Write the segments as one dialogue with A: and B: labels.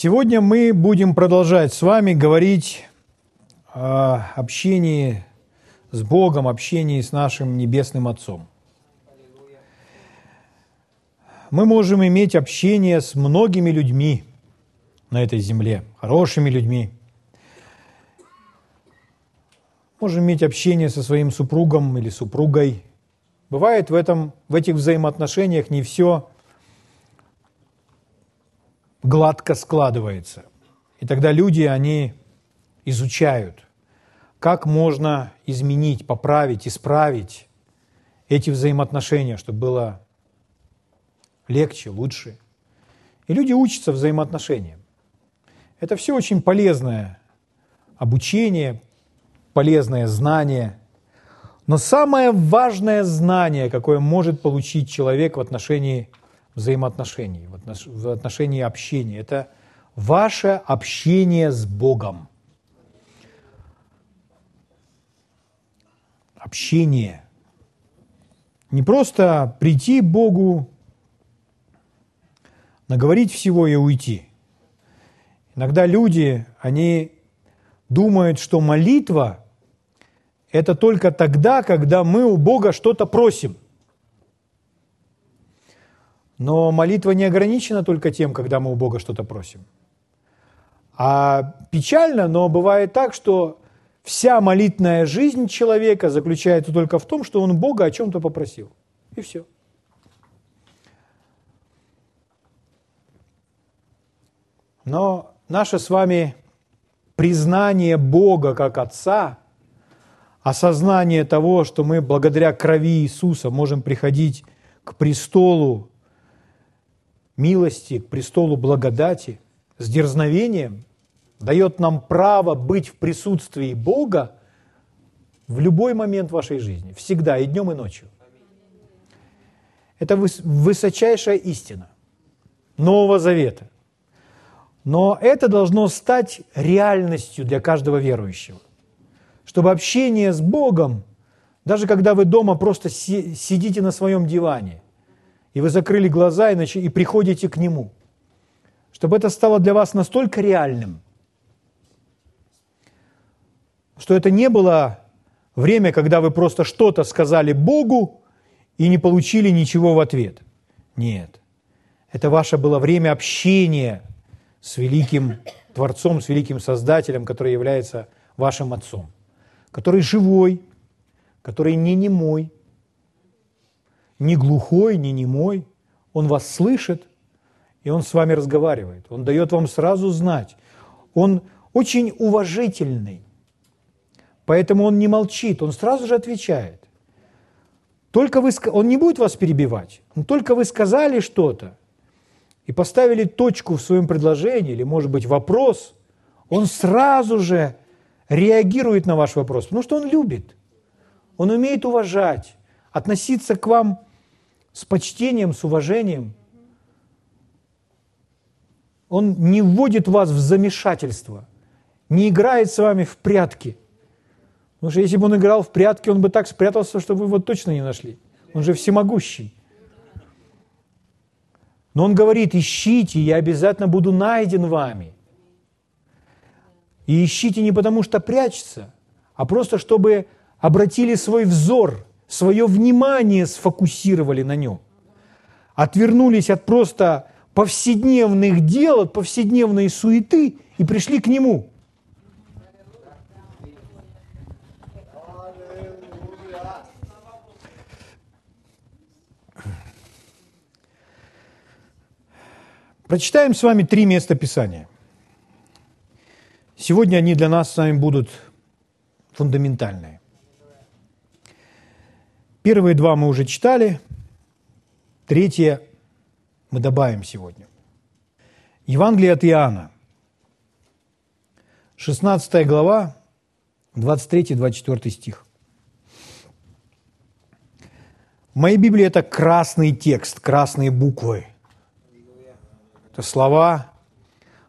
A: Сегодня мы будем продолжать с вами говорить о общении с Богом, общении с нашим Небесным Отцом. Мы можем иметь общение с многими людьми на этой земле, хорошими людьми. Можем иметь общение со своим супругом или супругой. Бывает в, этом, в этих взаимоотношениях не все гладко складывается. И тогда люди, они изучают, как можно изменить, поправить, исправить эти взаимоотношения, чтобы было легче, лучше. И люди учатся взаимоотношениям. Это все очень полезное обучение, полезное знание. Но самое важное знание, какое может получить человек в отношении взаимоотношений, в отношении общения. Это ваше общение с Богом. Общение. Не просто прийти к Богу, наговорить всего и уйти. Иногда люди, они думают, что молитва – это только тогда, когда мы у Бога что-то просим – но молитва не ограничена только тем, когда мы у Бога что-то просим. А печально, но бывает так, что вся молитная жизнь человека заключается только в том, что он Бога о чем-то попросил. И все. Но наше с вами признание Бога как Отца, осознание того, что мы благодаря крови Иисуса можем приходить к престолу милости, к престолу благодати, с дерзновением, дает нам право быть в присутствии Бога в любой момент вашей жизни, всегда, и днем, и ночью. Это высочайшая истина Нового Завета. Но это должно стать реальностью для каждого верующего. Чтобы общение с Богом, даже когда вы дома просто сидите на своем диване – и вы закрыли глаза и, нач... и приходите к Нему. Чтобы это стало для вас настолько реальным, что это не было время, когда вы просто что-то сказали Богу и не получили ничего в ответ. Нет. Это ваше было время общения с великим Творцом, с великим Создателем, который является вашим Отцом, который живой, который не немой, ни глухой, ни немой. Он вас слышит, и Он с вами разговаривает. Он дает вам сразу знать. Он очень уважительный, поэтому Он не молчит, Он сразу же отвечает. Только вы, он не будет вас перебивать, но только вы сказали что-то и поставили точку в своем предложении, или, может быть, вопрос, он сразу же реагирует на ваш вопрос, потому что он любит, он умеет уважать, относиться к вам с почтением, с уважением. Он не вводит вас в замешательство, не играет с вами в прятки. Потому что если бы он играл в прятки, он бы так спрятался, что вы его точно не нашли. Он же всемогущий. Но он говорит, ищите, я обязательно буду найден вами. И ищите не потому, что прячется, а просто чтобы обратили свой взор свое внимание сфокусировали на нем. Отвернулись от просто повседневных дел, от повседневной суеты и пришли к Нему. Прочитаем с вами три места Писания. Сегодня они для нас с вами будут фундаментальные. Первые два мы уже читали, третье мы добавим сегодня. Евангелие от Иоанна, 16 глава, 23-24 стих. В моей Библии это красный текст, красные буквы. Это слова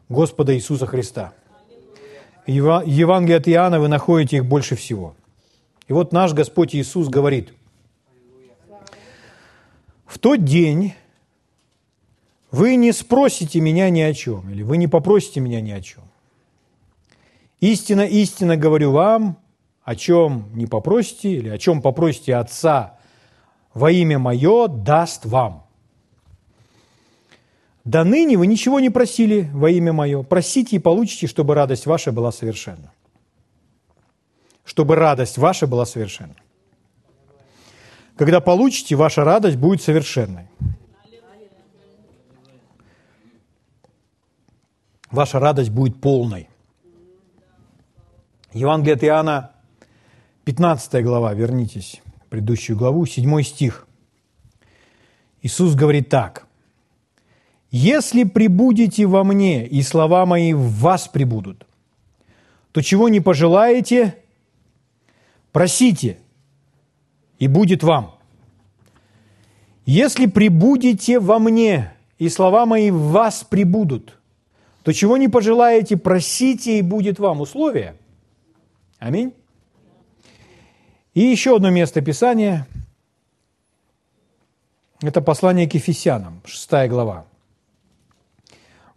A: Господа Иисуса Христа. В Евангелии от Иоанна вы находите их больше всего. И вот наш Господь Иисус говорит – в тот день вы не спросите меня ни о чем, или вы не попросите меня ни о чем. Истинно, истинно говорю вам, о чем не попросите, или о чем попросите Отца во имя Мое, даст вам. До ныне вы ничего не просили во имя Мое. Просите и получите, чтобы радость ваша была совершенна. Чтобы радость ваша была совершенна. Когда получите, ваша радость будет совершенной. Ваша радость будет полной. Евангелие от Иоанна, 15 глава, вернитесь, в предыдущую главу, 7 стих. Иисус говорит так. «Если прибудете во мне, и слова мои в вас прибудут, то чего не пожелаете, просите – и будет вам. Если прибудете во мне, и слова мои в вас прибудут, то чего не пожелаете, просите, и будет вам. Условие. Аминь. И еще одно место Писания. Это послание к Ефесянам, 6 глава.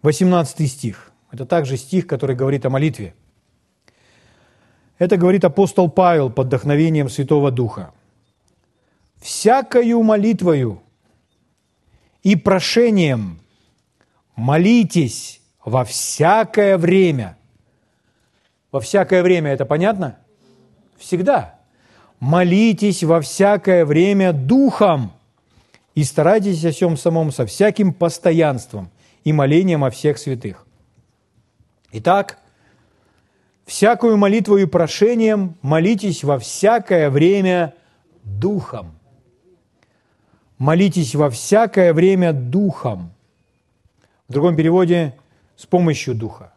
A: 18 стих. Это также стих, который говорит о молитве. Это говорит апостол Павел под вдохновением Святого Духа всякою молитвою и прошением молитесь во всякое время. Во всякое время это понятно? Всегда. Молитесь во всякое время духом и старайтесь о всем самом со всяким постоянством и молением о всех святых. Итак, всякую молитву и прошением молитесь во всякое время духом – молитесь во всякое время духом. В другом переводе с помощью духа.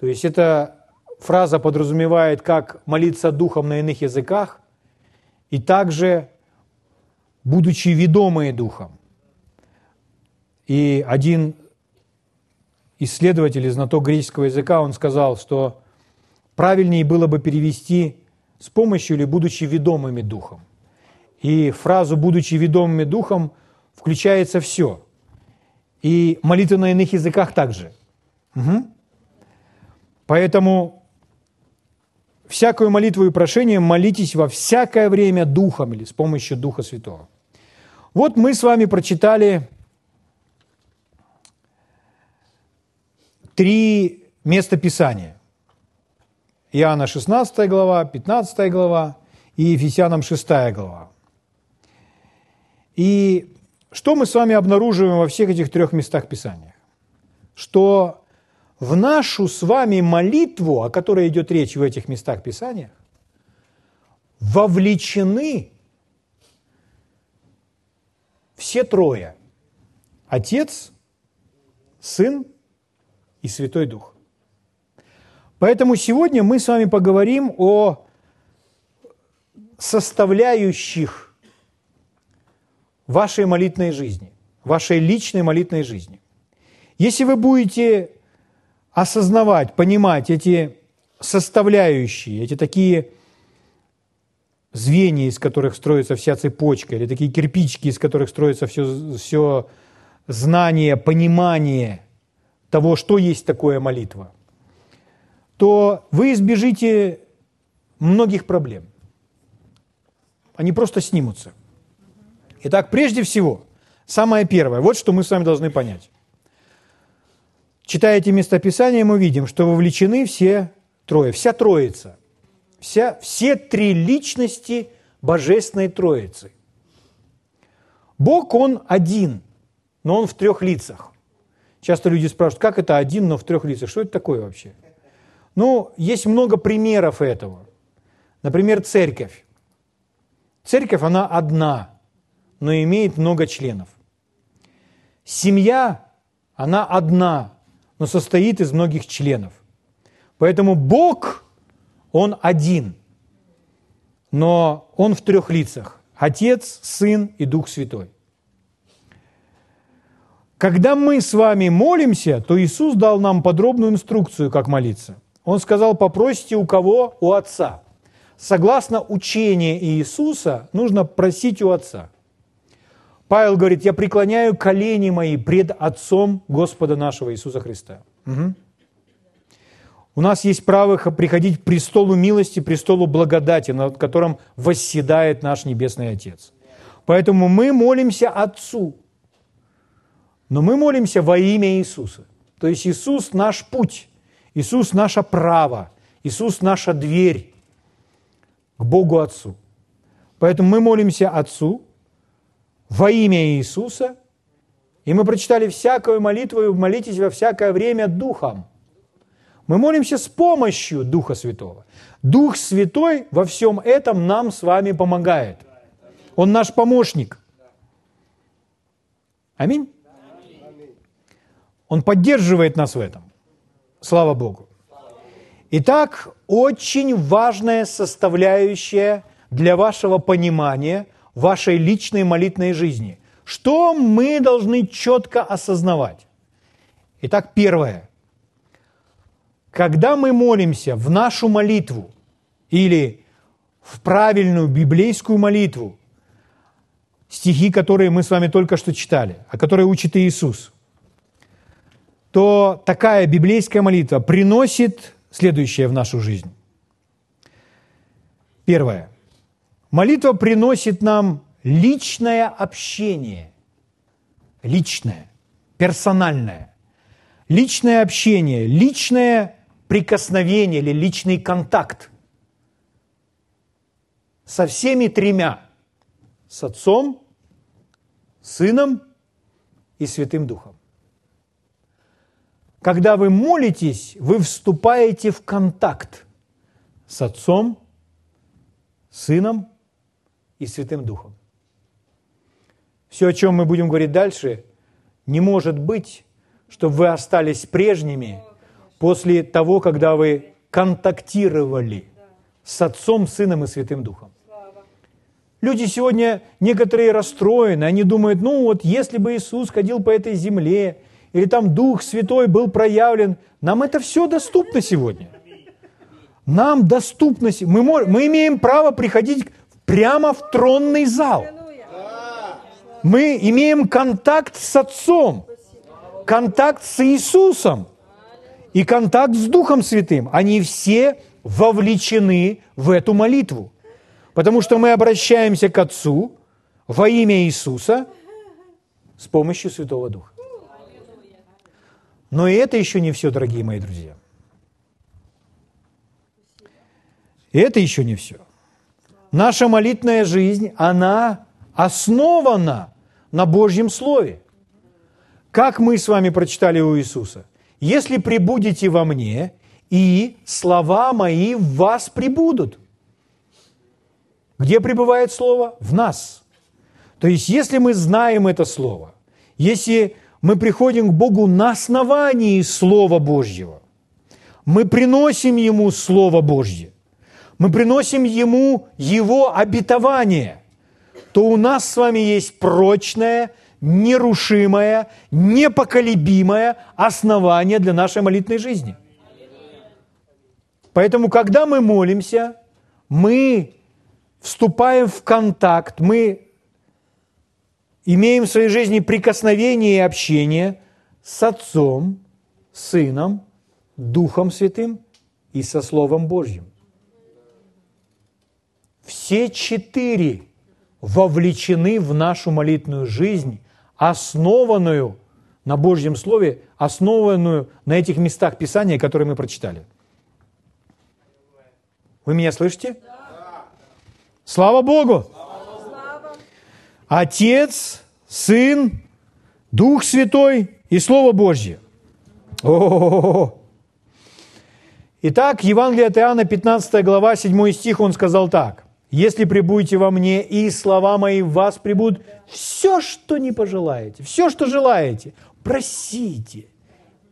A: То есть эта фраза подразумевает, как молиться духом на иных языках, и также будучи ведомые духом. И один исследователь, знаток греческого языка, он сказал, что правильнее было бы перевести с помощью или будучи ведомыми духом. И фразу «будучи ведомыми духом» включается все. И молитва на иных языках также. Угу. Поэтому всякую молитву и прошение молитесь во всякое время духом или с помощью Духа Святого. Вот мы с вами прочитали три места Писания. Иоанна 16 глава, 15 глава и Ефесянам 6 глава. И что мы с вами обнаруживаем во всех этих трех местах Писания? Что в нашу с вами молитву, о которой идет речь в этих местах Писания, вовлечены все трое. Отец, Сын и Святой Дух. Поэтому сегодня мы с вами поговорим о составляющих вашей молитвенной жизни, вашей личной молитвенной жизни. Если вы будете осознавать, понимать эти составляющие, эти такие звенья, из которых строится вся цепочка, или такие кирпичики, из которых строится все, все знание, понимание того, что есть такое молитва, то вы избежите многих проблем. Они просто снимутся. Итак, прежде всего, самое первое, вот что мы с вами должны понять. Читая эти местописания, мы видим, что вовлечены все трое, вся троица, вся, все три личности Божественной Троицы. Бог, Он один, но Он в трех лицах. Часто люди спрашивают, как это один, но в трех лицах? Что это такое вообще? Ну, есть много примеров этого. Например, церковь. Церковь, она одна – но имеет много членов. Семья, она одна, но состоит из многих членов. Поэтому Бог, Он один, но Он в трех лицах. Отец, Сын и Дух Святой. Когда мы с вами молимся, то Иисус дал нам подробную инструкцию, как молиться. Он сказал, попросите у кого? У Отца. Согласно учению Иисуса, нужно просить у Отца – Павел говорит, я преклоняю колени мои пред Отцом Господа нашего Иисуса Христа. Угу. У нас есть право приходить к престолу милости, престолу благодати, над которым восседает наш Небесный Отец. Поэтому мы молимся Отцу, но мы молимся во имя Иисуса. То есть Иисус наш путь, Иисус наше право, Иисус наша дверь к Богу Отцу. Поэтому мы молимся Отцу во имя Иисуса, и мы прочитали всякую молитву, и молитесь во всякое время Духом – мы молимся с помощью Духа Святого. Дух Святой во всем этом нам с вами помогает. Он наш помощник. Аминь. Он поддерживает нас в этом. Слава Богу. Итак, очень важная составляющая для вашего понимания вашей личной молитвной жизни. Что мы должны четко осознавать? Итак, первое. Когда мы молимся в нашу молитву или в правильную библейскую молитву, стихи, которые мы с вами только что читали, о которой учит Иисус, то такая библейская молитва приносит следующее в нашу жизнь. Первое. Молитва приносит нам личное общение, личное, персональное, личное общение, личное прикосновение или личный контакт со всеми тремя, с Отцом, Сыном и Святым Духом. Когда вы молитесь, вы вступаете в контакт с Отцом, Сыном и Святым Духом. Все, о чем мы будем говорить дальше, не может быть, чтобы вы остались прежними – после того, когда вы контактировали с Отцом, Сыном и Святым Духом. Люди сегодня некоторые расстроены, они думают, ну вот если бы Иисус ходил по этой земле, или там Дух Святой был проявлен, нам это все доступно сегодня. Нам доступно, мы, мы имеем право приходить прямо в тронный зал. Мы имеем контакт с Отцом, контакт с Иисусом и контакт с Духом Святым, они все вовлечены в эту молитву. Потому что мы обращаемся к Отцу во имя Иисуса с помощью Святого Духа. Но и это еще не все, дорогие мои друзья. И это еще не все. Наша молитвная жизнь, она основана на Божьем Слове. Как мы с вами прочитали у Иисуса? если прибудете во мне, и слова мои в вас прибудут. Где пребывает Слово? В нас. То есть, если мы знаем это Слово, если мы приходим к Богу на основании Слова Божьего, мы приносим Ему Слово Божье, мы приносим Ему Его обетование, то у нас с вами есть прочное, нерушимое, непоколебимое основание для нашей молитвной жизни. Поэтому, когда мы молимся, мы вступаем в контакт, мы имеем в своей жизни прикосновение и общение с Отцом, Сыном, Духом Святым и со Словом Божьим. Все четыре вовлечены в нашу молитвную жизнь основанную на Божьем Слове, основанную на этих местах Писания, которые мы прочитали. Вы меня слышите? Да. Слава Богу! Слава. Отец, Сын, Дух Святой и Слово Божье. О-о-о-о. Итак, Евангелие от Иоанна, 15 глава, 7 стих, он сказал так. Если прибудете во мне, и слова мои в вас прибудут, все, что не пожелаете, все, что желаете, просите,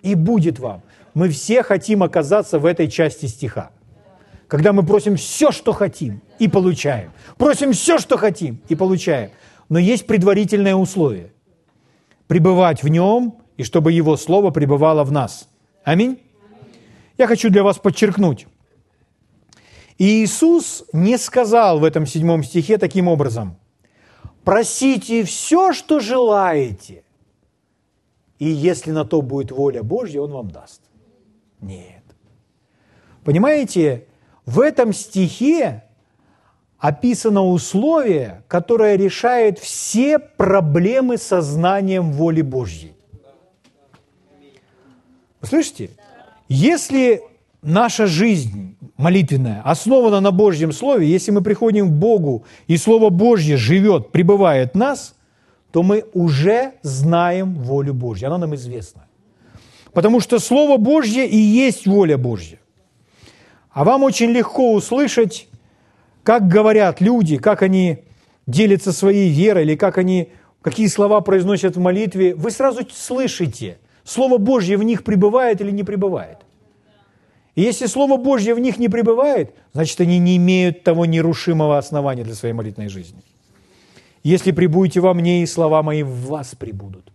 A: и будет вам. Мы все хотим оказаться в этой части стиха. Когда мы просим все, что хотим, и получаем. Просим все, что хотим, и получаем. Но есть предварительное условие. Пребывать в нем, и чтобы его слово пребывало в нас. Аминь. Я хочу для вас подчеркнуть. И Иисус не сказал в этом седьмом стихе таким образом, просите все, что желаете, и если на то будет воля Божья, Он вам даст. Нет. Понимаете, в этом стихе описано условие, которое решает все проблемы со знанием воли Божьей. Вы слышите? Если наша жизнь молитвенная основана на Божьем Слове, если мы приходим к Богу, и Слово Божье живет, пребывает в нас, то мы уже знаем волю Божью, она нам известна. Потому что Слово Божье и есть воля Божья. А вам очень легко услышать, как говорят люди, как они делятся своей верой, или как они, какие слова произносят в молитве. Вы сразу слышите, Слово Божье в них пребывает или не пребывает. И если Слово Божье в них не пребывает, значит, они не имеют того нерушимого основания для своей молитвенной жизни. Если прибудете во мне, и слова мои в вас прибудут,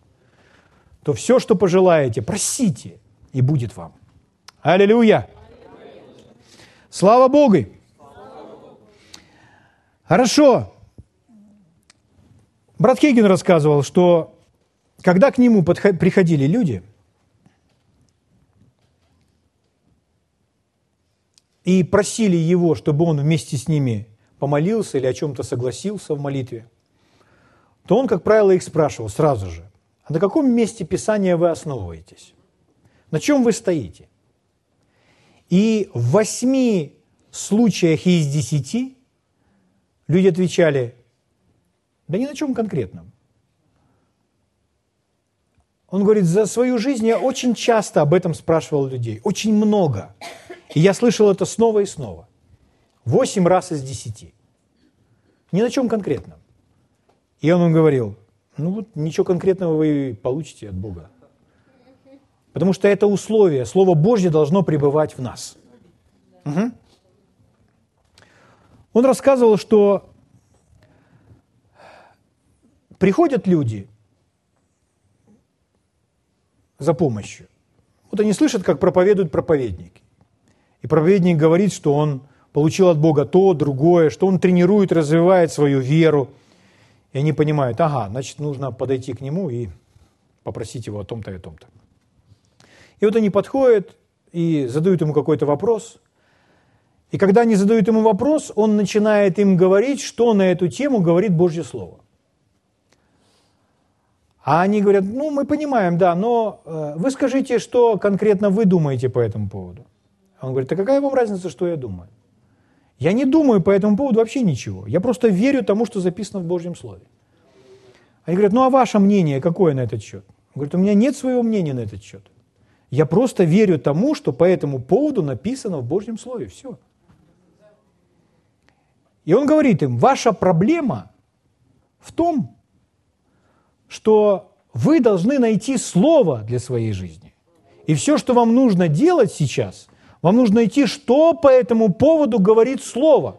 A: то все, что пожелаете, просите, и будет вам. Аллилуйя! Слава Богу! Хорошо. Брат Хейген рассказывал, что когда к нему приходили люди – и просили его, чтобы он вместе с ними помолился или о чем-то согласился в молитве, то он, как правило, их спрашивал сразу же, а на каком месте Писания вы основываетесь? На чем вы стоите? И в восьми случаях из десяти люди отвечали, да ни на чем конкретном. Он говорит, за свою жизнь я очень часто об этом спрашивал людей, очень много. И я слышал это снова и снова. Восемь раз из десяти. Ни на чем конкретном. И он им говорил, ну вот ничего конкретного вы получите от Бога. Потому что это условие, Слово Божье должно пребывать в нас. Угу. Он рассказывал, что приходят люди за помощью. Вот они слышат, как проповедуют проповедники. И проповедник говорит, что он получил от Бога то, другое, что он тренирует, развивает свою веру. И они понимают, ага, значит, нужно подойти к нему и попросить его о том-то и о том-то. И вот они подходят и задают ему какой-то вопрос. И когда они задают ему вопрос, он начинает им говорить, что на эту тему говорит Божье Слово. А они говорят, ну, мы понимаем, да, но э, вы скажите, что конкретно вы думаете по этому поводу. Он говорит, а какая вам разница, что я думаю? Я не думаю по этому поводу вообще ничего. Я просто верю тому, что записано в Божьем Слове. Они говорят, ну а ваше мнение какое на этот счет? Он говорит, у меня нет своего мнения на этот счет. Я просто верю тому, что по этому поводу написано в Божьем Слове. Все. И он говорит им, ваша проблема в том, что вы должны найти слово для своей жизни. И все, что вам нужно делать сейчас – вам нужно найти, что по этому поводу говорит Слово.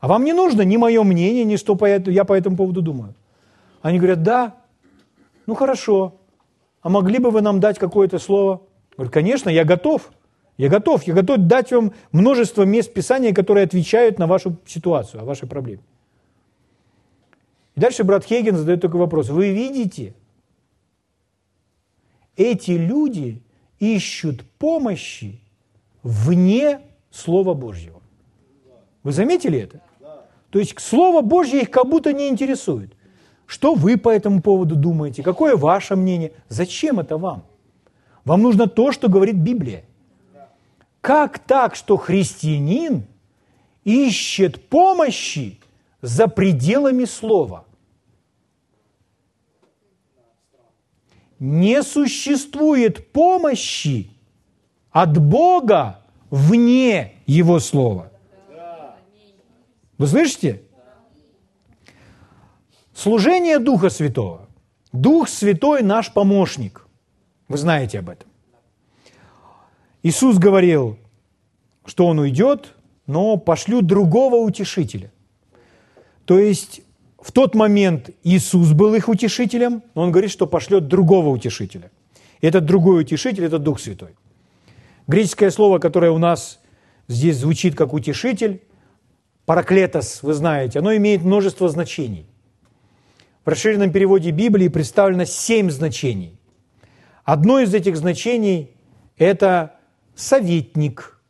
A: А вам не нужно ни мое мнение, ни что я по этому поводу думаю. Они говорят, да, ну хорошо, а могли бы вы нам дать какое-то слово? Говорю, конечно, я готов. Я готов. Я готов дать вам множество мест Писания, которые отвечают на вашу ситуацию, о вашей проблеме. И дальше брат Хейген задает такой вопрос. Вы видите, эти люди ищут помощи вне Слова Божьего. Вы заметили это? То есть Слово Божье их как будто не интересует. Что вы по этому поводу думаете? Какое ваше мнение? Зачем это вам? Вам нужно то, что говорит Библия. Как так, что христианин ищет помощи за пределами Слова? Не существует помощи от Бога вне Его Слова. Вы слышите? Служение Духа Святого. Дух Святой наш помощник. Вы знаете об этом. Иисус говорил, что Он уйдет, но пошлют другого утешителя. То есть в тот момент Иисус был их утешителем, но Он говорит, что пошлет другого утешителя. И этот другой утешитель – это Дух Святой. Греческое слово, которое у нас здесь звучит как утешитель, параклетос, вы знаете, оно имеет множество значений. в расширенном переводе Библии представлено семь значений. Одно из этих значений – это советник,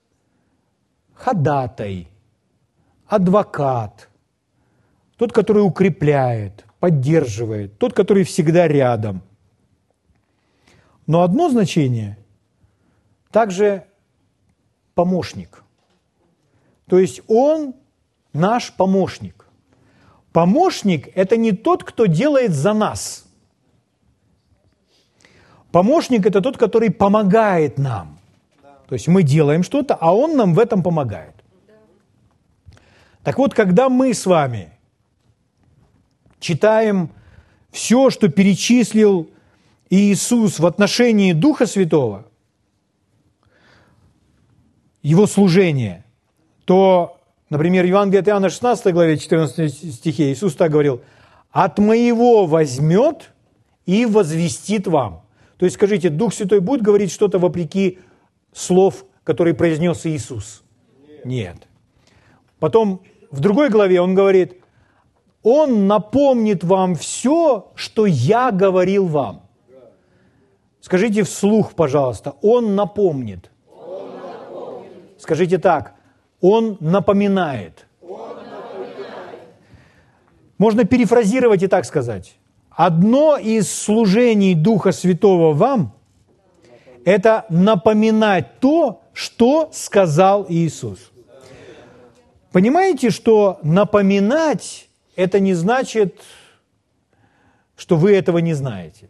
A: ходатай, адвокат, тот, который укрепляет, поддерживает, тот, который всегда рядом. Но одно значение также помощник. То есть он наш помощник. Помощник – это не тот, кто делает за нас. Помощник – это тот, который помогает нам. То есть мы делаем что-то, а он нам в этом помогает. Так вот, когда мы с вами читаем все, что перечислил Иисус в отношении Духа Святого, его служение, то, например, Евангелие от Иоанна 16 главе 14 стихе Иисус так говорил, «От моего возьмет и возвестит вам». То есть скажите, Дух Святой будет говорить что-то вопреки слов, которые произнес Иисус? Нет. Нет. Потом в другой главе он говорит, Он напомнит вам все, что я говорил вам. Скажите вслух, пожалуйста, Он напомнит. Скажите так. Он напоминает. Можно перефразировать и так сказать. Одно из служений Духа Святого вам – это напоминать то, что сказал Иисус. Понимаете, что напоминать – это не значит, что вы этого не знаете.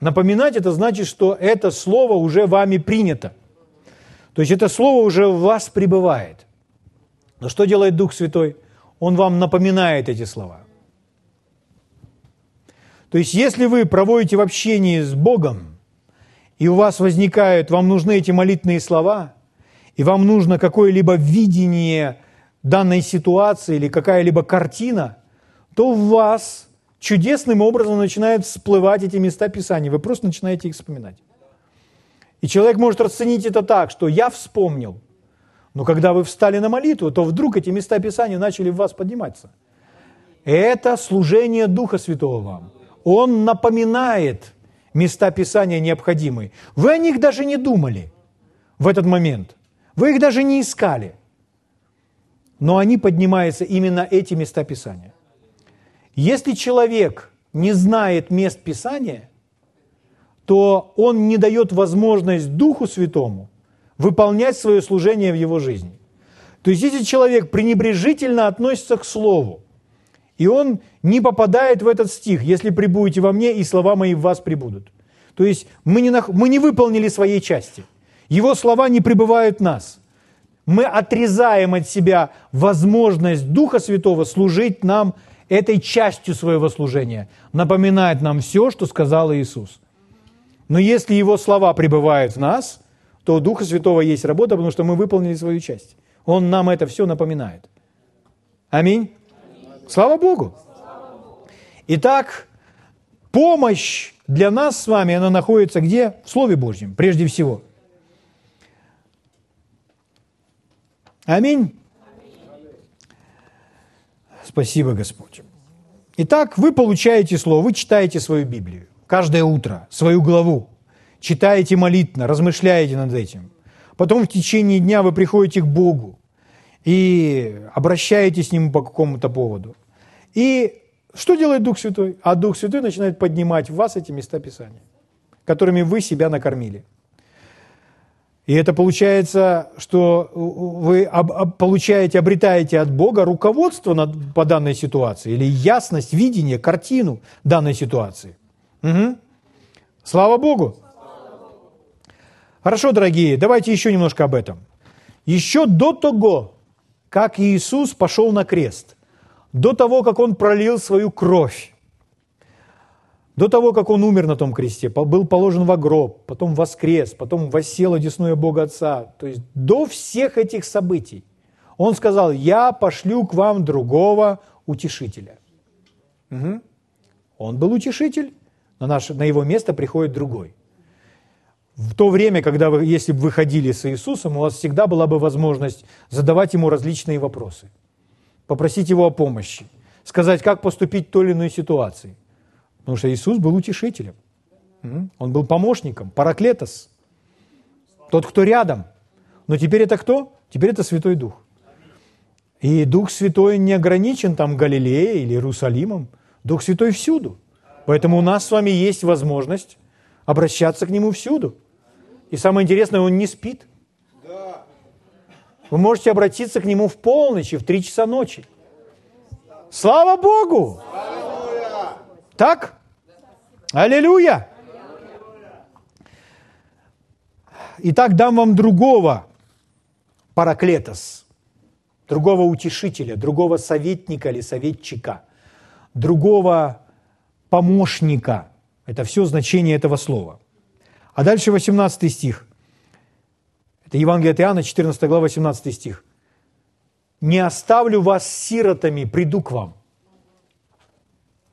A: Напоминать – это значит, что это слово уже вами принято. То есть это слово уже в вас пребывает. Но что делает Дух Святой? Он вам напоминает эти слова. То есть если вы проводите в общении с Богом, и у вас возникают, вам нужны эти молитвенные слова, и вам нужно какое-либо видение данной ситуации или какая-либо картина, то в вас чудесным образом начинают всплывать эти места Писания. Вы просто начинаете их вспоминать. И человек может расценить это так, что я вспомнил. Но когда вы встали на молитву, то вдруг эти места Писания начали в вас подниматься. Это служение Духа Святого вам. Он напоминает места Писания необходимые. Вы о них даже не думали в этот момент. Вы их даже не искали – но они поднимаются именно эти места Писания. Если человек не знает мест Писания, то он не дает возможность Духу Святому выполнять свое служение в его жизни. То есть если человек пренебрежительно относится к Слову, и он не попадает в этот стих, если прибудете во мне, и слова мои в вас прибудут. То есть мы не, мы не выполнили своей части. Его слова не пребывают в нас – мы отрезаем от себя возможность Духа Святого служить нам этой частью своего служения, напоминать нам все, что сказал Иисус. Но если Его слова пребывают в нас, то у Духа Святого есть работа, потому что мы выполнили свою часть. Он нам это все напоминает. Аминь. Слава Богу. Итак, помощь для нас с вами, она находится где? В Слове Божьем, прежде всего – Аминь. Спасибо, Господь. Итак, вы получаете Слово, вы читаете свою Библию каждое утро, свою главу, читаете молитвенно, размышляете над этим. Потом в течение дня вы приходите к Богу и обращаетесь с Ним по какому-то поводу. И что делает Дух Святой? А Дух Святой начинает поднимать в вас эти места Писания, которыми вы себя накормили – и это получается, что вы получаете, обретаете от Бога руководство по данной ситуации или ясность, видение, картину данной ситуации. Угу. Слава Богу! Хорошо, дорогие, давайте еще немножко об этом. Еще до того, как Иисус пошел на крест, до того, как Он пролил свою кровь, до того, как он умер на том кресте, был положен в гроб, потом воскрес, потом воссел одесную Бога Отца. То есть до всех этих событий он сказал, я пошлю к вам другого утешителя. Угу. Он был утешитель, на, наш, на его место приходит другой. В то время, когда вы, если бы вы ходили с Иисусом, у вас всегда была бы возможность задавать ему различные вопросы, попросить его о помощи, сказать, как поступить в той или иной ситуации – Потому что Иисус был утешителем. Он был помощником, параклетос. Тот, кто рядом. Но теперь это кто? Теперь это Святой Дух. И Дух Святой не ограничен там Галилеей или Иерусалимом. Дух Святой всюду. Поэтому у нас с вами есть возможность обращаться к Нему всюду. И самое интересное, Он не спит. Вы можете обратиться к Нему в полночь и в три часа ночи. Слава Богу! Так? Аллилуйя! Итак, дам вам другого параклетос, другого утешителя, другого советника или советчика, другого помощника. Это все значение этого слова. А дальше 18 стих. Это Евангелие от Иоанна, 14 глава, 18 стих. «Не оставлю вас сиротами, приду к вам».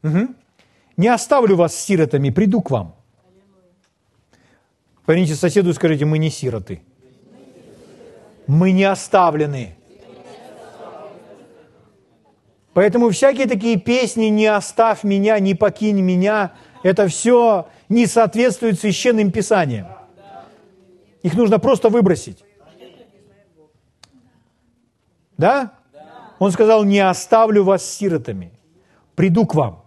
A: Угу. «Не оставлю вас сиротами, приду к вам». Поверните соседу и скажите, мы не сироты. Мы не оставлены. Поэтому всякие такие песни «Не оставь меня», «Не покинь меня» – это все не соответствует священным писаниям. Их нужно просто выбросить. Да? Он сказал, не оставлю вас сиротами, приду к вам.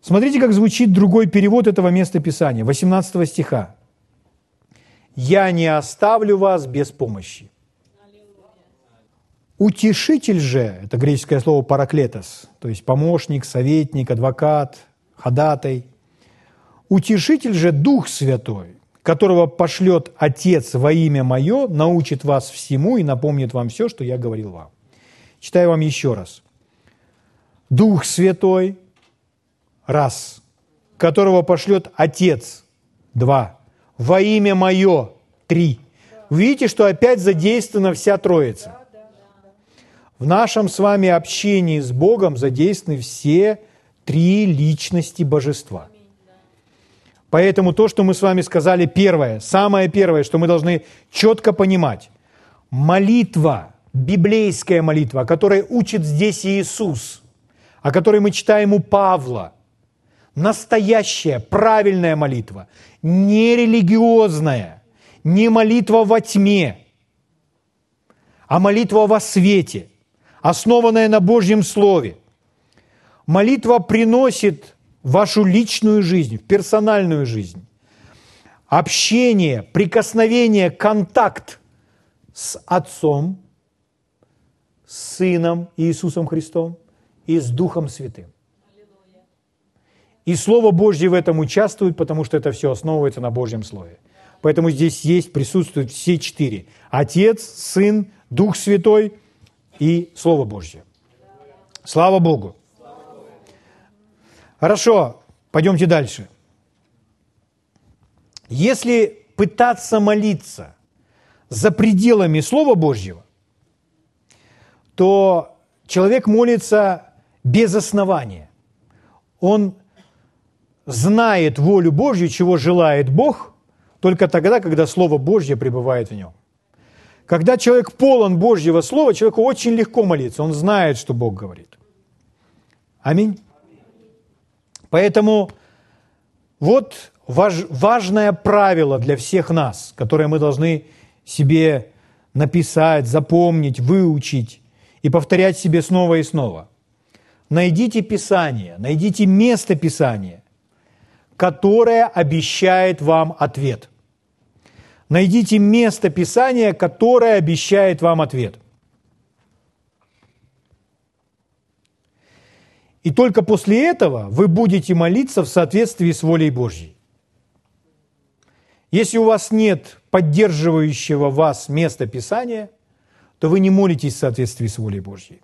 A: Смотрите, как звучит другой перевод этого места Писания, 18 стиха. «Я не оставлю вас без помощи». Утешитель же, это греческое слово параклетос, то есть помощник, советник, адвокат, ходатай. Утешитель же Дух Святой, которого пошлет Отец во имя Мое, научит вас всему и напомнит вам все, что я говорил вам. Читаю вам еще раз. Дух Святой, раз, которого пошлет Отец, два, во имя Мое, три. Видите, что опять задействована вся Троица. В нашем с вами общении с Богом задействованы все три личности Божества. Поэтому то, что мы с вами сказали, первое, самое первое, что мы должны четко понимать, молитва, библейская молитва, о которой учит здесь Иисус, о которой мы читаем у Павла, настоящая, правильная молитва, не религиозная, не молитва во тьме, а молитва во свете, основанная на Божьем Слове. Молитва приносит вашу личную жизнь, персональную жизнь общение, прикосновение, контакт с Отцом, с Сыном Иисусом Христом и с Духом Святым. И Слово Божье в этом участвует, потому что это все основывается на Божьем Слове. Поэтому здесь есть, присутствуют все четыре. Отец, Сын, Дух Святой и Слово Божье. Слава Богу. Хорошо, пойдемте дальше. Если пытаться молиться за пределами Слова Божьего, то человек молится без основания. Он знает волю Божью, чего желает Бог, только тогда, когда Слово Божье пребывает в нем. Когда человек полон Божьего Слова, человеку очень легко молиться, он знает, что Бог говорит. Аминь. Поэтому вот важ, важное правило для всех нас, которое мы должны себе написать, запомнить, выучить и повторять себе снова и снова. Найдите Писание, найдите место Писания, которое обещает вам ответ. Найдите место Писания, которое обещает вам ответ. И только после этого вы будете молиться в соответствии с волей Божьей. Если у вас нет поддерживающего вас места Писания, то вы не молитесь в соответствии с волей Божьей.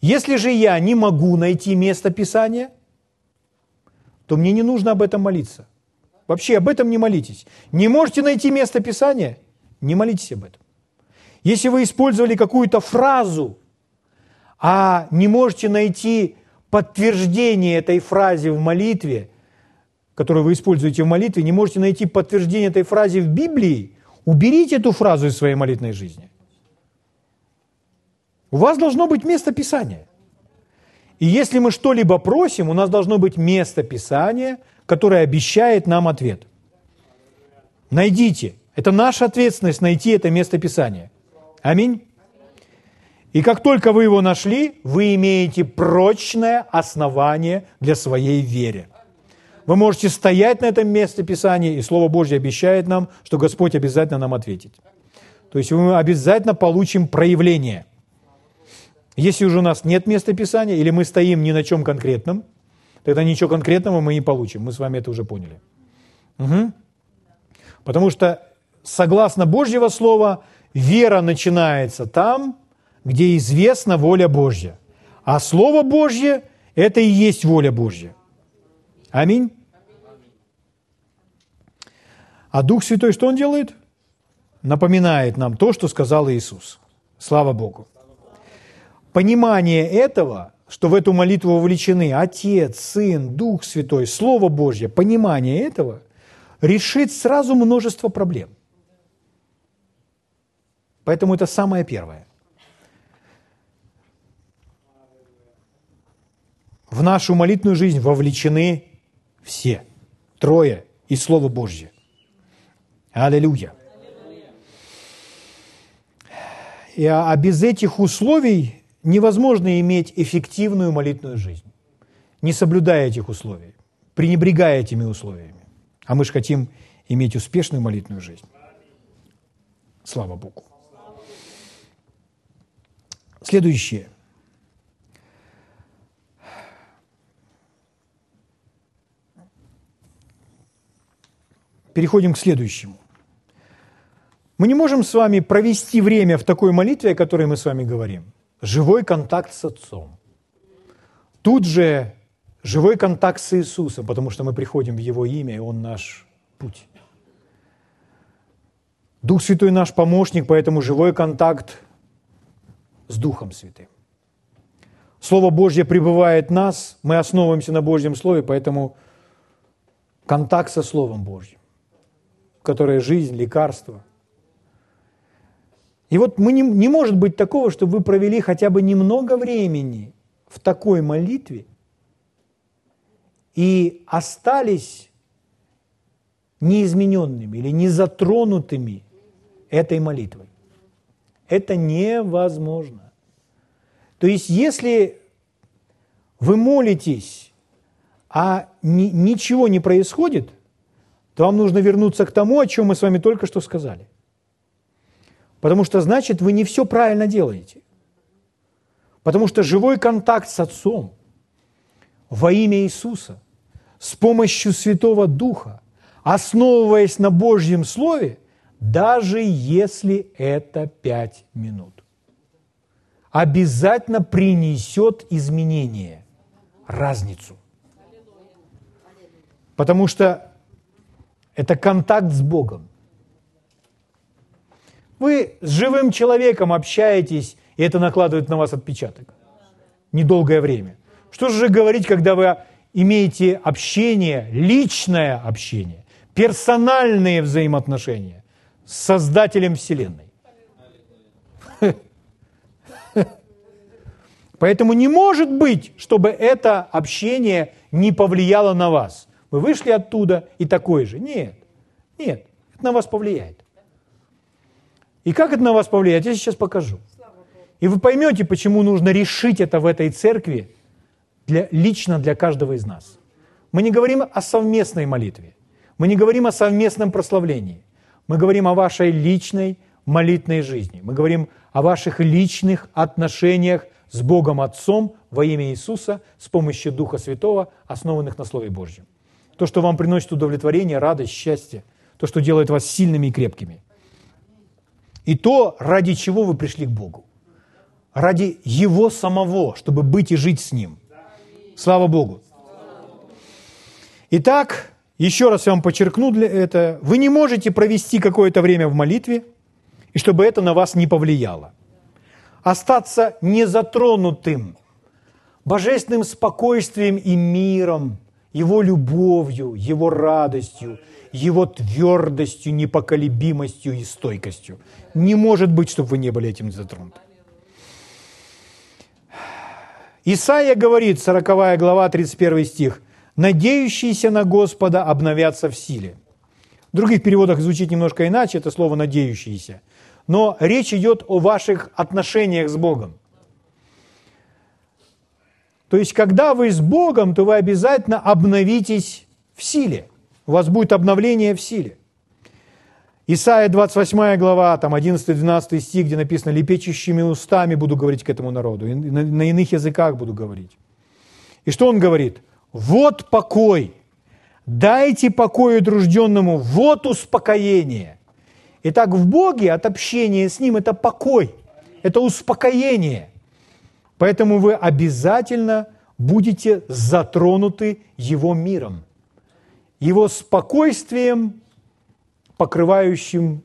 A: Если же я не могу найти место Писания – то мне не нужно об этом молиться. Вообще об этом не молитесь. Не можете найти место Писания? Не молитесь об этом. Если вы использовали какую-то фразу, а не можете найти подтверждение этой фразе в молитве, которую вы используете в молитве, не можете найти подтверждение этой фразе в Библии, уберите эту фразу из своей молитвенной жизни. У вас должно быть место Писания. И если мы что-либо просим, у нас должно быть место Писания, которое обещает нам ответ. Найдите. Это наша ответственность найти это место Писания. Аминь. И как только вы его нашли, вы имеете прочное основание для своей веры. Вы можете стоять на этом месте Писания, и Слово Божье обещает нам, что Господь обязательно нам ответит. То есть мы обязательно получим проявление. Если уже у нас нет места Писания, или мы стоим ни на чем конкретном, тогда ничего конкретного мы не получим. Мы с вами это уже поняли. Угу. Потому что, согласно Божьего Слова, вера начинается там, где известна воля Божья. А Слово Божье – это и есть воля Божья. Аминь. А Дух Святой что Он делает? Напоминает нам то, что сказал Иисус. Слава Богу. Понимание этого, что в эту молитву вовлечены Отец, Сын, Дух Святой, Слово Божье, понимание этого решит сразу множество проблем. Поэтому это самое первое. В нашу молитвенную жизнь вовлечены все. Трое и Слово Божье. Аллилуйя. И, а, а без этих условий невозможно иметь эффективную молитвенную жизнь, не соблюдая этих условий, пренебрегая этими условиями. А мы же хотим иметь успешную молитвенную жизнь. Слава Богу. Следующее. Переходим к следующему. Мы не можем с вами провести время в такой молитве, о которой мы с вами говорим. Живой контакт с Отцом. Тут же живой контакт с Иисусом, потому что мы приходим в Его имя, и Он наш путь. Дух Святой наш помощник, поэтому живой контакт с Духом Святым. Слово Божье пребывает в нас, мы основываемся на Божьем Слове, поэтому контакт со Словом Божьим которая жизнь, лекарство. И вот мы не, не может быть такого, чтобы вы провели хотя бы немного времени в такой молитве и остались неизмененными или незатронутыми этой молитвой. Это невозможно. То есть, если вы молитесь, а ни, ничего не происходит – то вам нужно вернуться к тому, о чем мы с вами только что сказали. Потому что, значит, вы не все правильно делаете. Потому что живой контакт с Отцом во имя Иисуса, с помощью Святого Духа, основываясь на Божьем Слове, даже если это пять минут, обязательно принесет изменение, разницу. Потому что это контакт с Богом. Вы с живым человеком общаетесь, и это накладывает на вас отпечаток. Недолгое время. Что же говорить, когда вы имеете общение, личное общение, персональные взаимоотношения с Создателем Вселенной? Поэтому не может быть, чтобы это общение не повлияло на вас – вы вышли оттуда и такой же. Нет, нет, это на вас повлияет. И как это на вас повлияет, я сейчас покажу. И вы поймете, почему нужно решить это в этой церкви для, лично для каждого из нас. Мы не говорим о совместной молитве. Мы не говорим о совместном прославлении. Мы говорим о вашей личной молитвенной жизни. Мы говорим о ваших личных отношениях с Богом Отцом во имя Иисуса с помощью Духа Святого, основанных на Слове Божьем то, что вам приносит удовлетворение, радость, счастье, то, что делает вас сильными и крепкими. И то, ради чего вы пришли к Богу. Ради Его самого, чтобы быть и жить с Ним. Слава Богу. Итак, еще раз я вам подчеркну для это. Вы не можете провести какое-то время в молитве, и чтобы это на вас не повлияло. Остаться незатронутым божественным спокойствием и миром – его любовью, Его радостью, Его твердостью, непоколебимостью и стойкостью. Не может быть, чтобы вы не были этим затронуты. Исаия говорит, 40 глава, 31 стих, «Надеющиеся на Господа обновятся в силе». В других переводах звучит немножко иначе, это слово «надеющиеся». Но речь идет о ваших отношениях с Богом. То есть, когда вы с Богом, то вы обязательно обновитесь в силе. У вас будет обновление в силе. Исайя 28 глава, там 11-12 стих, где написано «Лепечущими устами буду говорить к этому народу, и на, на иных языках буду говорить». И что он говорит? «Вот покой, дайте покой утружденному, вот успокоение». Итак, в Боге от общения с Ним – это покой, это успокоение. Поэтому вы обязательно будете затронуты Его миром, Его спокойствием, покрывающим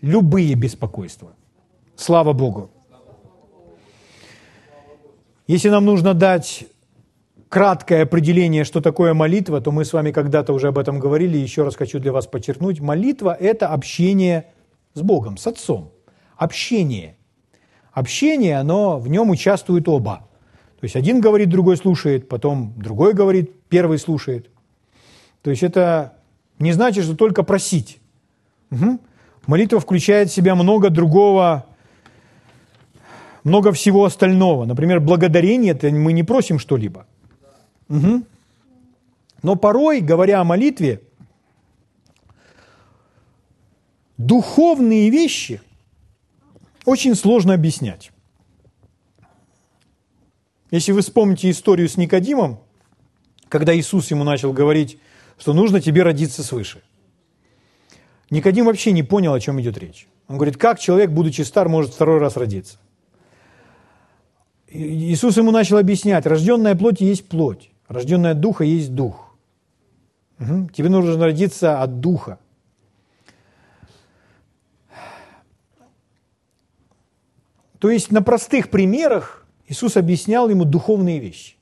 A: любые беспокойства. Слава Богу! Если нам нужно дать краткое определение, что такое молитва, то мы с вами когда-то уже об этом говорили, еще раз хочу для вас подчеркнуть. Молитва – это общение с Богом, с Отцом. Общение. Общение, оно, в нем участвуют оба. То есть один говорит, другой слушает, потом другой говорит, первый слушает. То есть это не значит, что только просить. Угу. Молитва включает в себя много другого, много всего остального. Например, благодарение – это мы не просим что-либо. Угу. Но порой, говоря о молитве, духовные вещи очень сложно объяснять. Если вы вспомните историю с Никодимом, когда Иисус ему начал говорить, что нужно тебе родиться свыше. Никодим вообще не понял, о чем идет речь. Он говорит, как человек, будучи стар, может второй раз родиться? Иисус ему начал объяснять, рожденная плоть есть плоть. Рожденный от Духа есть Дух. Угу. Тебе нужно родиться от Духа. То есть на простых примерах Иисус объяснял ему духовные вещи.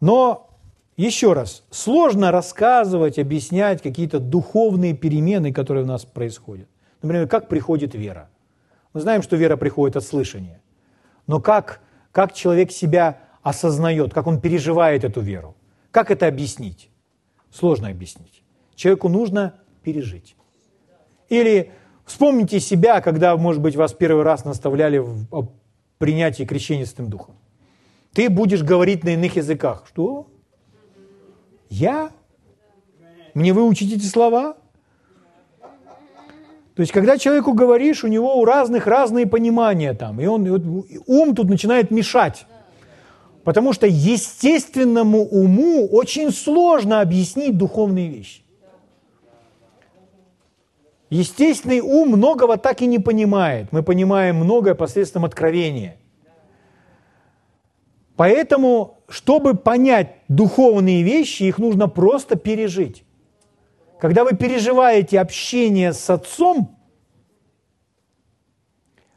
A: Но еще раз, сложно рассказывать, объяснять какие-то духовные перемены, которые у нас происходят. Например, как приходит вера. Мы знаем, что вера приходит от слышания. Но как, как человек себя осознает, как он переживает эту веру. Как это объяснить? Сложно объяснить. Человеку нужно пережить. Или вспомните себя, когда, может быть, вас первый раз наставляли в принятии крещения Святым Духом. Ты будешь говорить на иных языках. Что? Я? Мне выучить эти слова? То есть, когда человеку говоришь, у него у разных разные понимания там, и он и вот, ум тут начинает мешать. Потому что естественному уму очень сложно объяснить духовные вещи. Естественный ум многого так и не понимает. Мы понимаем многое посредством откровения. Поэтому, чтобы понять духовные вещи, их нужно просто пережить. Когда вы переживаете общение с Отцом,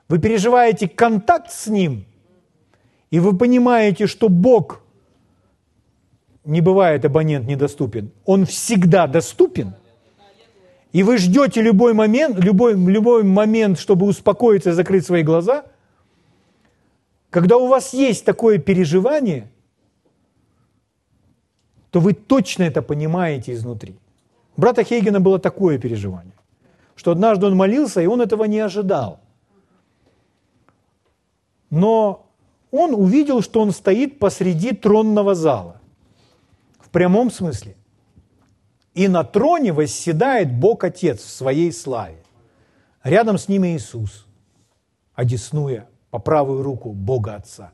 A: вы переживаете контакт с Ним – и вы понимаете, что Бог не бывает абонент недоступен, Он всегда доступен, и вы ждете любой момент, любой, любой момент, чтобы успокоиться и закрыть свои глаза, когда у вас есть такое переживание, то вы точно это понимаете изнутри. У брата Хейгена было такое переживание, что однажды он молился, и он этого не ожидал. Но он увидел, что он стоит посреди тронного зала. В прямом смысле. И на троне восседает Бог Отец в своей славе. Рядом с ним Иисус, одесную по правую руку Бога Отца.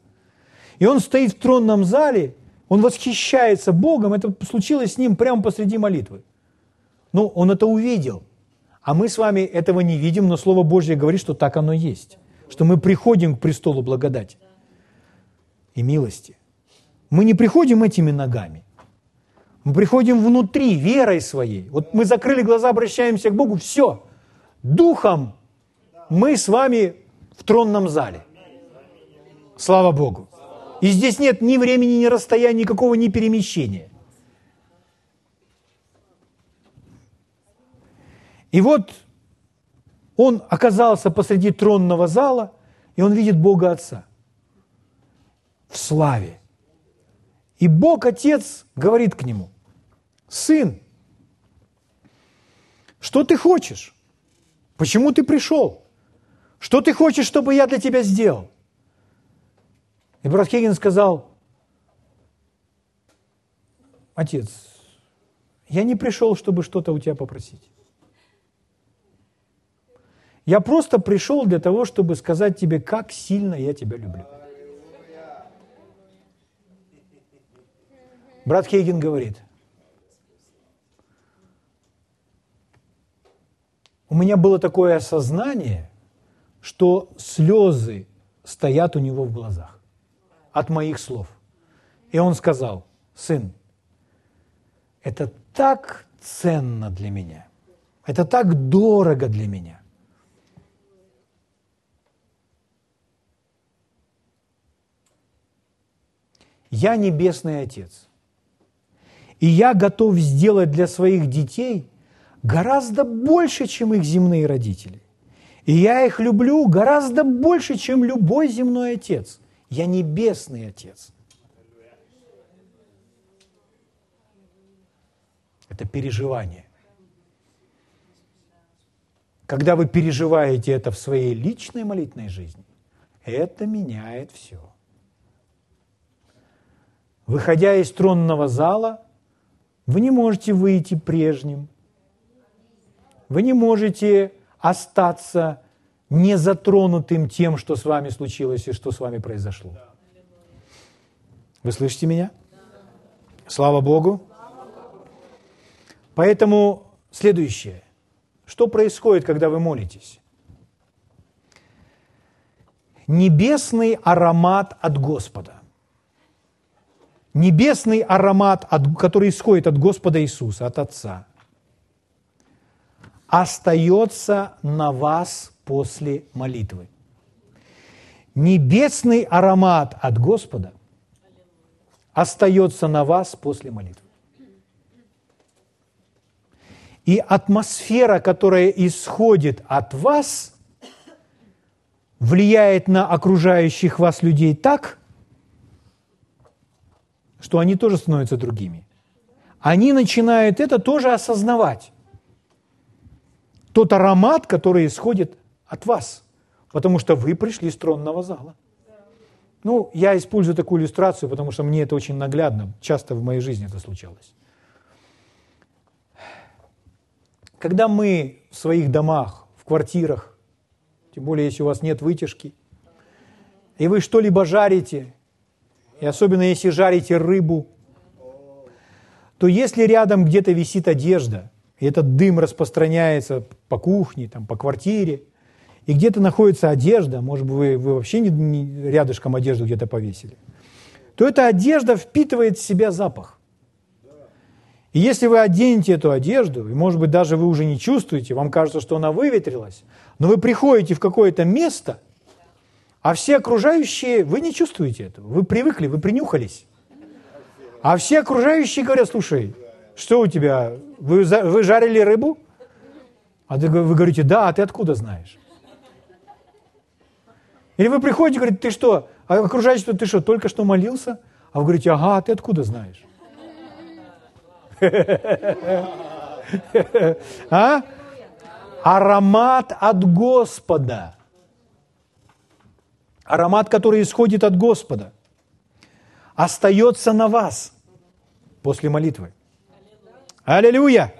A: И он стоит в тронном зале, он восхищается Богом, это случилось с ним прямо посреди молитвы. Ну, он это увидел. А мы с вами этого не видим, но Слово Божье говорит, что так оно есть. Что мы приходим к престолу благодати и милости. Мы не приходим этими ногами. Мы приходим внутри, верой своей. Вот мы закрыли глаза, обращаемся к Богу, все. Духом мы с вами в тронном зале. Слава Богу. И здесь нет ни времени, ни расстояния, никакого ни перемещения. И вот он оказался посреди тронного зала, и он видит Бога Отца. в славе. И Бог Отец говорит к нему, «Сын, что ты хочешь? Почему ты пришел? Что ты хочешь, чтобы я для тебя сделал?» И брат Хейген сказал, «Отец, я не пришел, чтобы что-то у тебя попросить. Я просто пришел для того, чтобы сказать тебе, как сильно я тебя люблю. Брат Хейген говорит, у меня было такое осознание, что слезы стоят у него в глазах от моих слов. И он сказал, сын, это так ценно для меня, это так дорого для меня. Я небесный Отец. И я готов сделать для своих детей гораздо больше, чем их земные родители. И я их люблю гораздо больше, чем любой земной отец. Я небесный отец. Это переживание. Когда вы переживаете это в своей личной молитвенной жизни, это меняет все. Выходя из тронного зала, вы не можете выйти прежним. Вы не можете остаться незатронутым тем, что с вами случилось и что с вами произошло. Вы слышите меня? Слава Богу. Поэтому следующее. Что происходит, когда вы молитесь? Небесный аромат от Господа небесный аромат, который исходит от Господа Иисуса, от Отца, остается на вас после молитвы. Небесный аромат от Господа остается на вас после молитвы. И атмосфера, которая исходит от вас, влияет на окружающих вас людей так, что они тоже становятся другими. Они начинают это тоже осознавать. Тот аромат, который исходит от вас, потому что вы пришли из тронного зала. Ну, я использую такую иллюстрацию, потому что мне это очень наглядно, часто в моей жизни это случалось. Когда мы в своих домах, в квартирах, тем более если у вас нет вытяжки, и вы что-либо жарите, и особенно если жарите рыбу, то если рядом где-то висит одежда, и этот дым распространяется по кухне, там, по квартире, и где-то находится одежда, может быть, вы, вы вообще не, не рядышком одежду где-то повесили, то эта одежда впитывает в себя запах. И если вы оденете эту одежду, и, может быть, даже вы уже не чувствуете, вам кажется, что она выветрилась, но вы приходите в какое-то место – а все окружающие, вы не чувствуете этого. Вы привыкли, вы принюхались. А все окружающие говорят, слушай, что у тебя, вы, вы жарили рыбу? А вы говорите, да, а ты откуда знаешь? Или вы приходите и говорите, ты что, а окружающие, ты что, только что молился? А вы говорите, ага, а ты откуда знаешь? А? Аромат от Господа – аромат, который исходит от Господа, остается на вас после молитвы. Аллилуйя!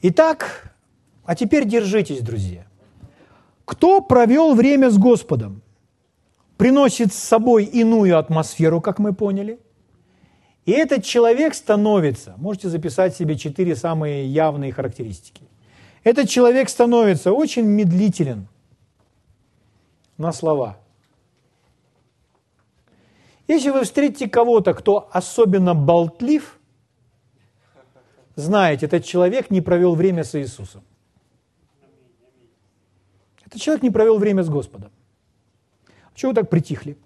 A: Итак, а теперь держитесь, друзья. Кто провел время с Господом, приносит с собой иную атмосферу, как мы поняли, и этот человек становится, можете записать себе четыре самые явные характеристики. Этот человек становится очень медлителен – на слова. Если вы встретите кого-то, кто особенно болтлив, знаете, этот человек не провел время с Иисусом. Этот человек не провел время с Господом. Чего вы так притихли?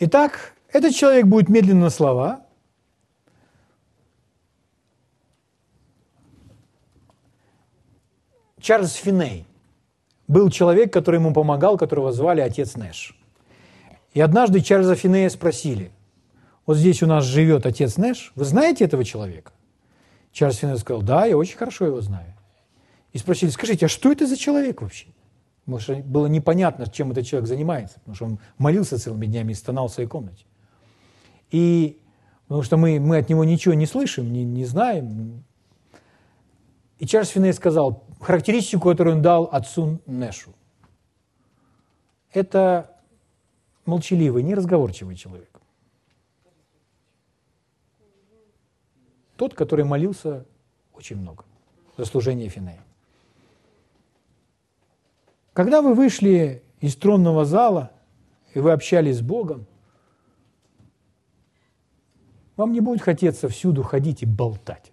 A: Итак, этот человек будет медленно слова, Чарльз Финей был человек, который ему помогал, которого звали отец Нэш. И однажды Чарльза Финея спросили, вот здесь у нас живет отец Нэш, вы знаете этого человека? Чарльз Финей сказал, да, я очень хорошо его знаю. И спросили, скажите, а что это за человек вообще? Потому что было непонятно, чем этот человек занимается, потому что он молился целыми днями и стонал в своей комнате. И потому что мы, мы от него ничего не слышим, не, не знаем. И Чарльз Финей сказал характеристику, которую он дал отцу Нэшу. Это молчаливый, неразговорчивый человек. Тот, который молился очень много за служение Финея. Когда вы вышли из тронного зала, и вы общались с Богом, вам не будет хотеться всюду ходить и болтать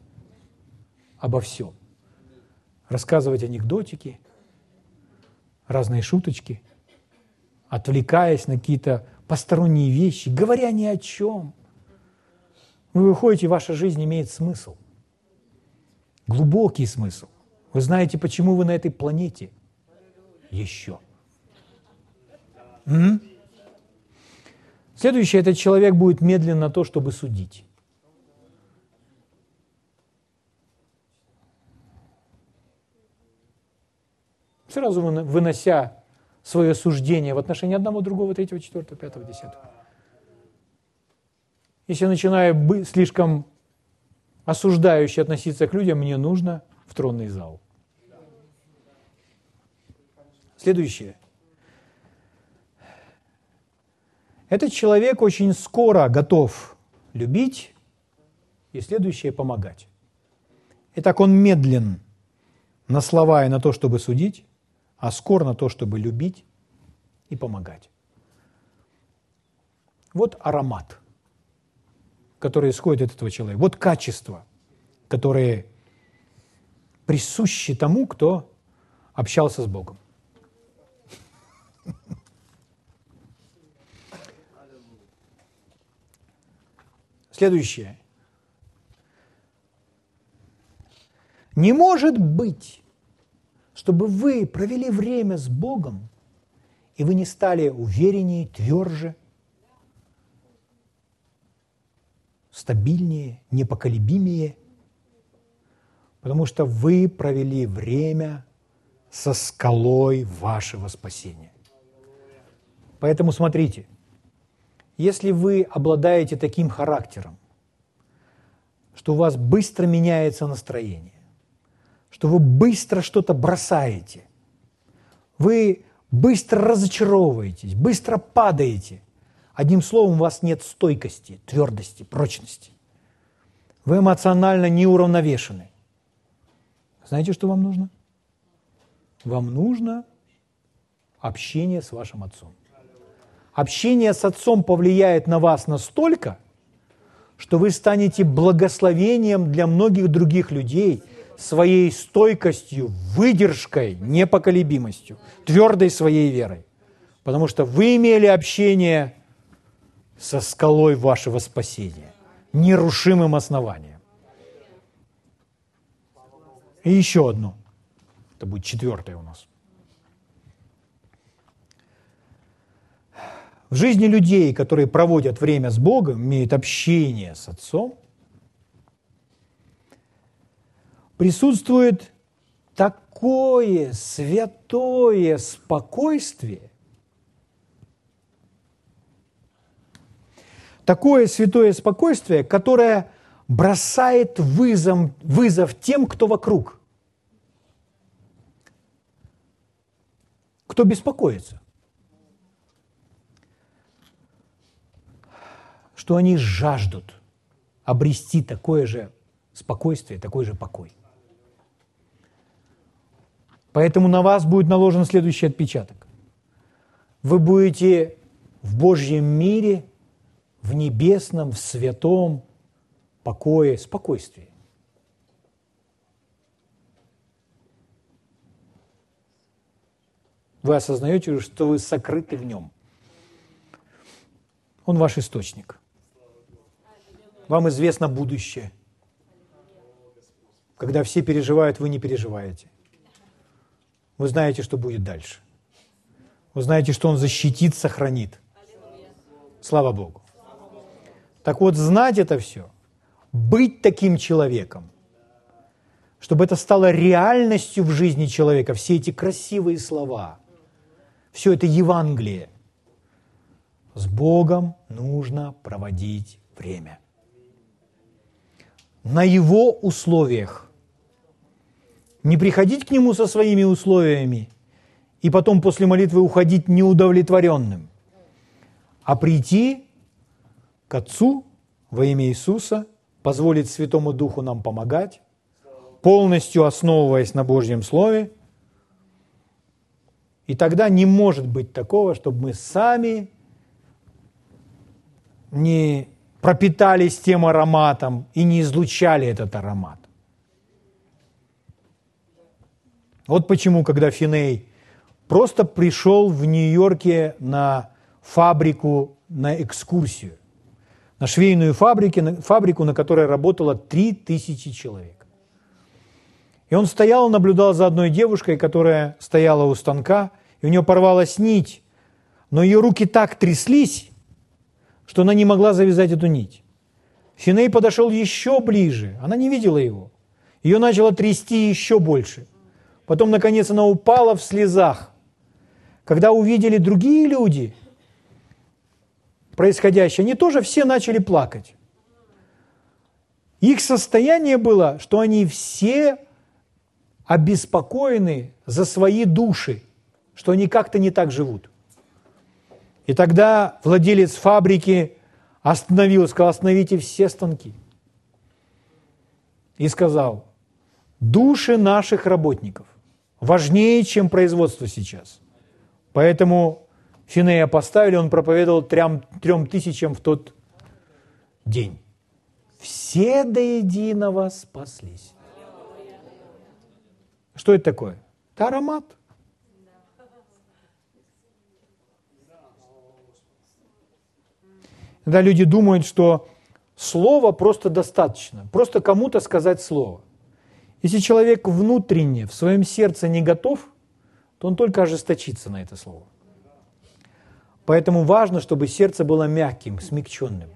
A: обо всем. Рассказывать анекдотики, разные шуточки, отвлекаясь на какие-то посторонние вещи, говоря ни о чем. Вы выходите, ваша жизнь имеет смысл. Глубокий смысл. Вы знаете, почему вы на этой планете – еще. М? Следующее, этот человек будет медленно на то, чтобы судить. Сразу вынося свое суждение в отношении одного, другого, третьего, четвертого, пятого, десятого. Если я начинаю слишком осуждающе относиться к людям, мне нужно в тронный зал. Следующее. Этот человек очень скоро готов любить и следующее – помогать. Итак, он медлен на слова и на то, чтобы судить, а скор на то, чтобы любить и помогать. Вот аромат, который исходит от этого человека. Вот качества, которые присущи тому, кто общался с Богом. Следующее. Не может быть, чтобы вы провели время с Богом, и вы не стали увереннее, тверже, стабильнее, непоколебимее, потому что вы провели время со скалой вашего спасения. Поэтому смотрите, если вы обладаете таким характером, что у вас быстро меняется настроение, что вы быстро что-то бросаете, вы быстро разочаровываетесь, быстро падаете, одним словом, у вас нет стойкости, твердости, прочности. Вы эмоционально неуравновешены. Знаете, что вам нужно? Вам нужно общение с вашим отцом общение с Отцом повлияет на вас настолько, что вы станете благословением для многих других людей своей стойкостью, выдержкой, непоколебимостью, твердой своей верой. Потому что вы имели общение со скалой вашего спасения, нерушимым основанием. И еще одно. Это будет четвертое у нас. в жизни людей, которые проводят время с Богом, имеют общение с Отцом, присутствует такое святое спокойствие, такое святое спокойствие, которое бросает вызов, вызов тем, кто вокруг, кто беспокоится. что они жаждут обрести такое же спокойствие, такой же покой. Поэтому на вас будет наложен следующий отпечаток. Вы будете в Божьем мире, в небесном, в святом покое, спокойствии. Вы осознаете, что вы сокрыты в нем. Он ваш источник – вам известно будущее. Когда все переживают, вы не переживаете. вы знаете, что будет дальше. Вы знаете, что Он защитит, сохранит. Слава Богу. Так вот, знать это все, быть таким человеком, чтобы это стало реальностью в жизни человека, все эти красивые слова, все это Евангелие. С Богом нужно проводить время. На Его условиях. Не приходить к Нему со своими условиями и потом после молитвы уходить неудовлетворенным, а прийти к Отцу во имя Иисуса, позволить Святому Духу нам помогать, полностью основываясь на Божьем Слове. И тогда не может быть такого, чтобы мы сами не пропитались тем ароматом и не излучали этот аромат. Вот почему, когда Финей просто пришел в Нью-Йорке на фабрику, на экскурсию, на швейную фабрику, фабрику, на которой работало 3000 человек. И он стоял, наблюдал за одной девушкой, которая стояла у станка, и у нее порвалась нить, но ее руки так тряслись, что она не могла завязать эту нить. Финей подошел еще ближе, она не видела его. Ее начало трясти еще больше. Потом, наконец, она упала в слезах. Когда увидели другие люди происходящее, они тоже все начали плакать. Их состояние было, что они все обеспокоены за свои души, что они как-то не так живут. И тогда владелец фабрики остановил, сказал, остановите все станки. И сказал, души наших работников важнее, чем производство сейчас. Поэтому Финея поставили, он проповедовал трем, трем тысячам в тот день. Все до единого спаслись. Что это такое? Это аромат. Когда люди думают, что слово просто достаточно, просто кому-то сказать слово. Если человек внутренне, в своем сердце не готов, то он только ожесточится на это слово. Поэтому важно, чтобы сердце было мягким, смягченным.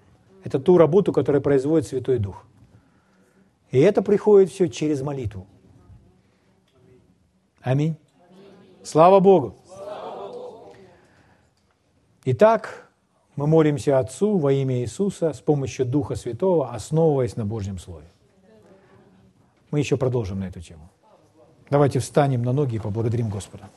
A: Это ту работу, которую производит Святой Дух. И это приходит все через молитву. Аминь. Слава Богу. Итак, мы молимся Отцу во имя Иисуса с помощью Духа Святого, основываясь на Божьем Слове. Мы еще продолжим на эту тему. Давайте встанем на ноги и поблагодарим Господа.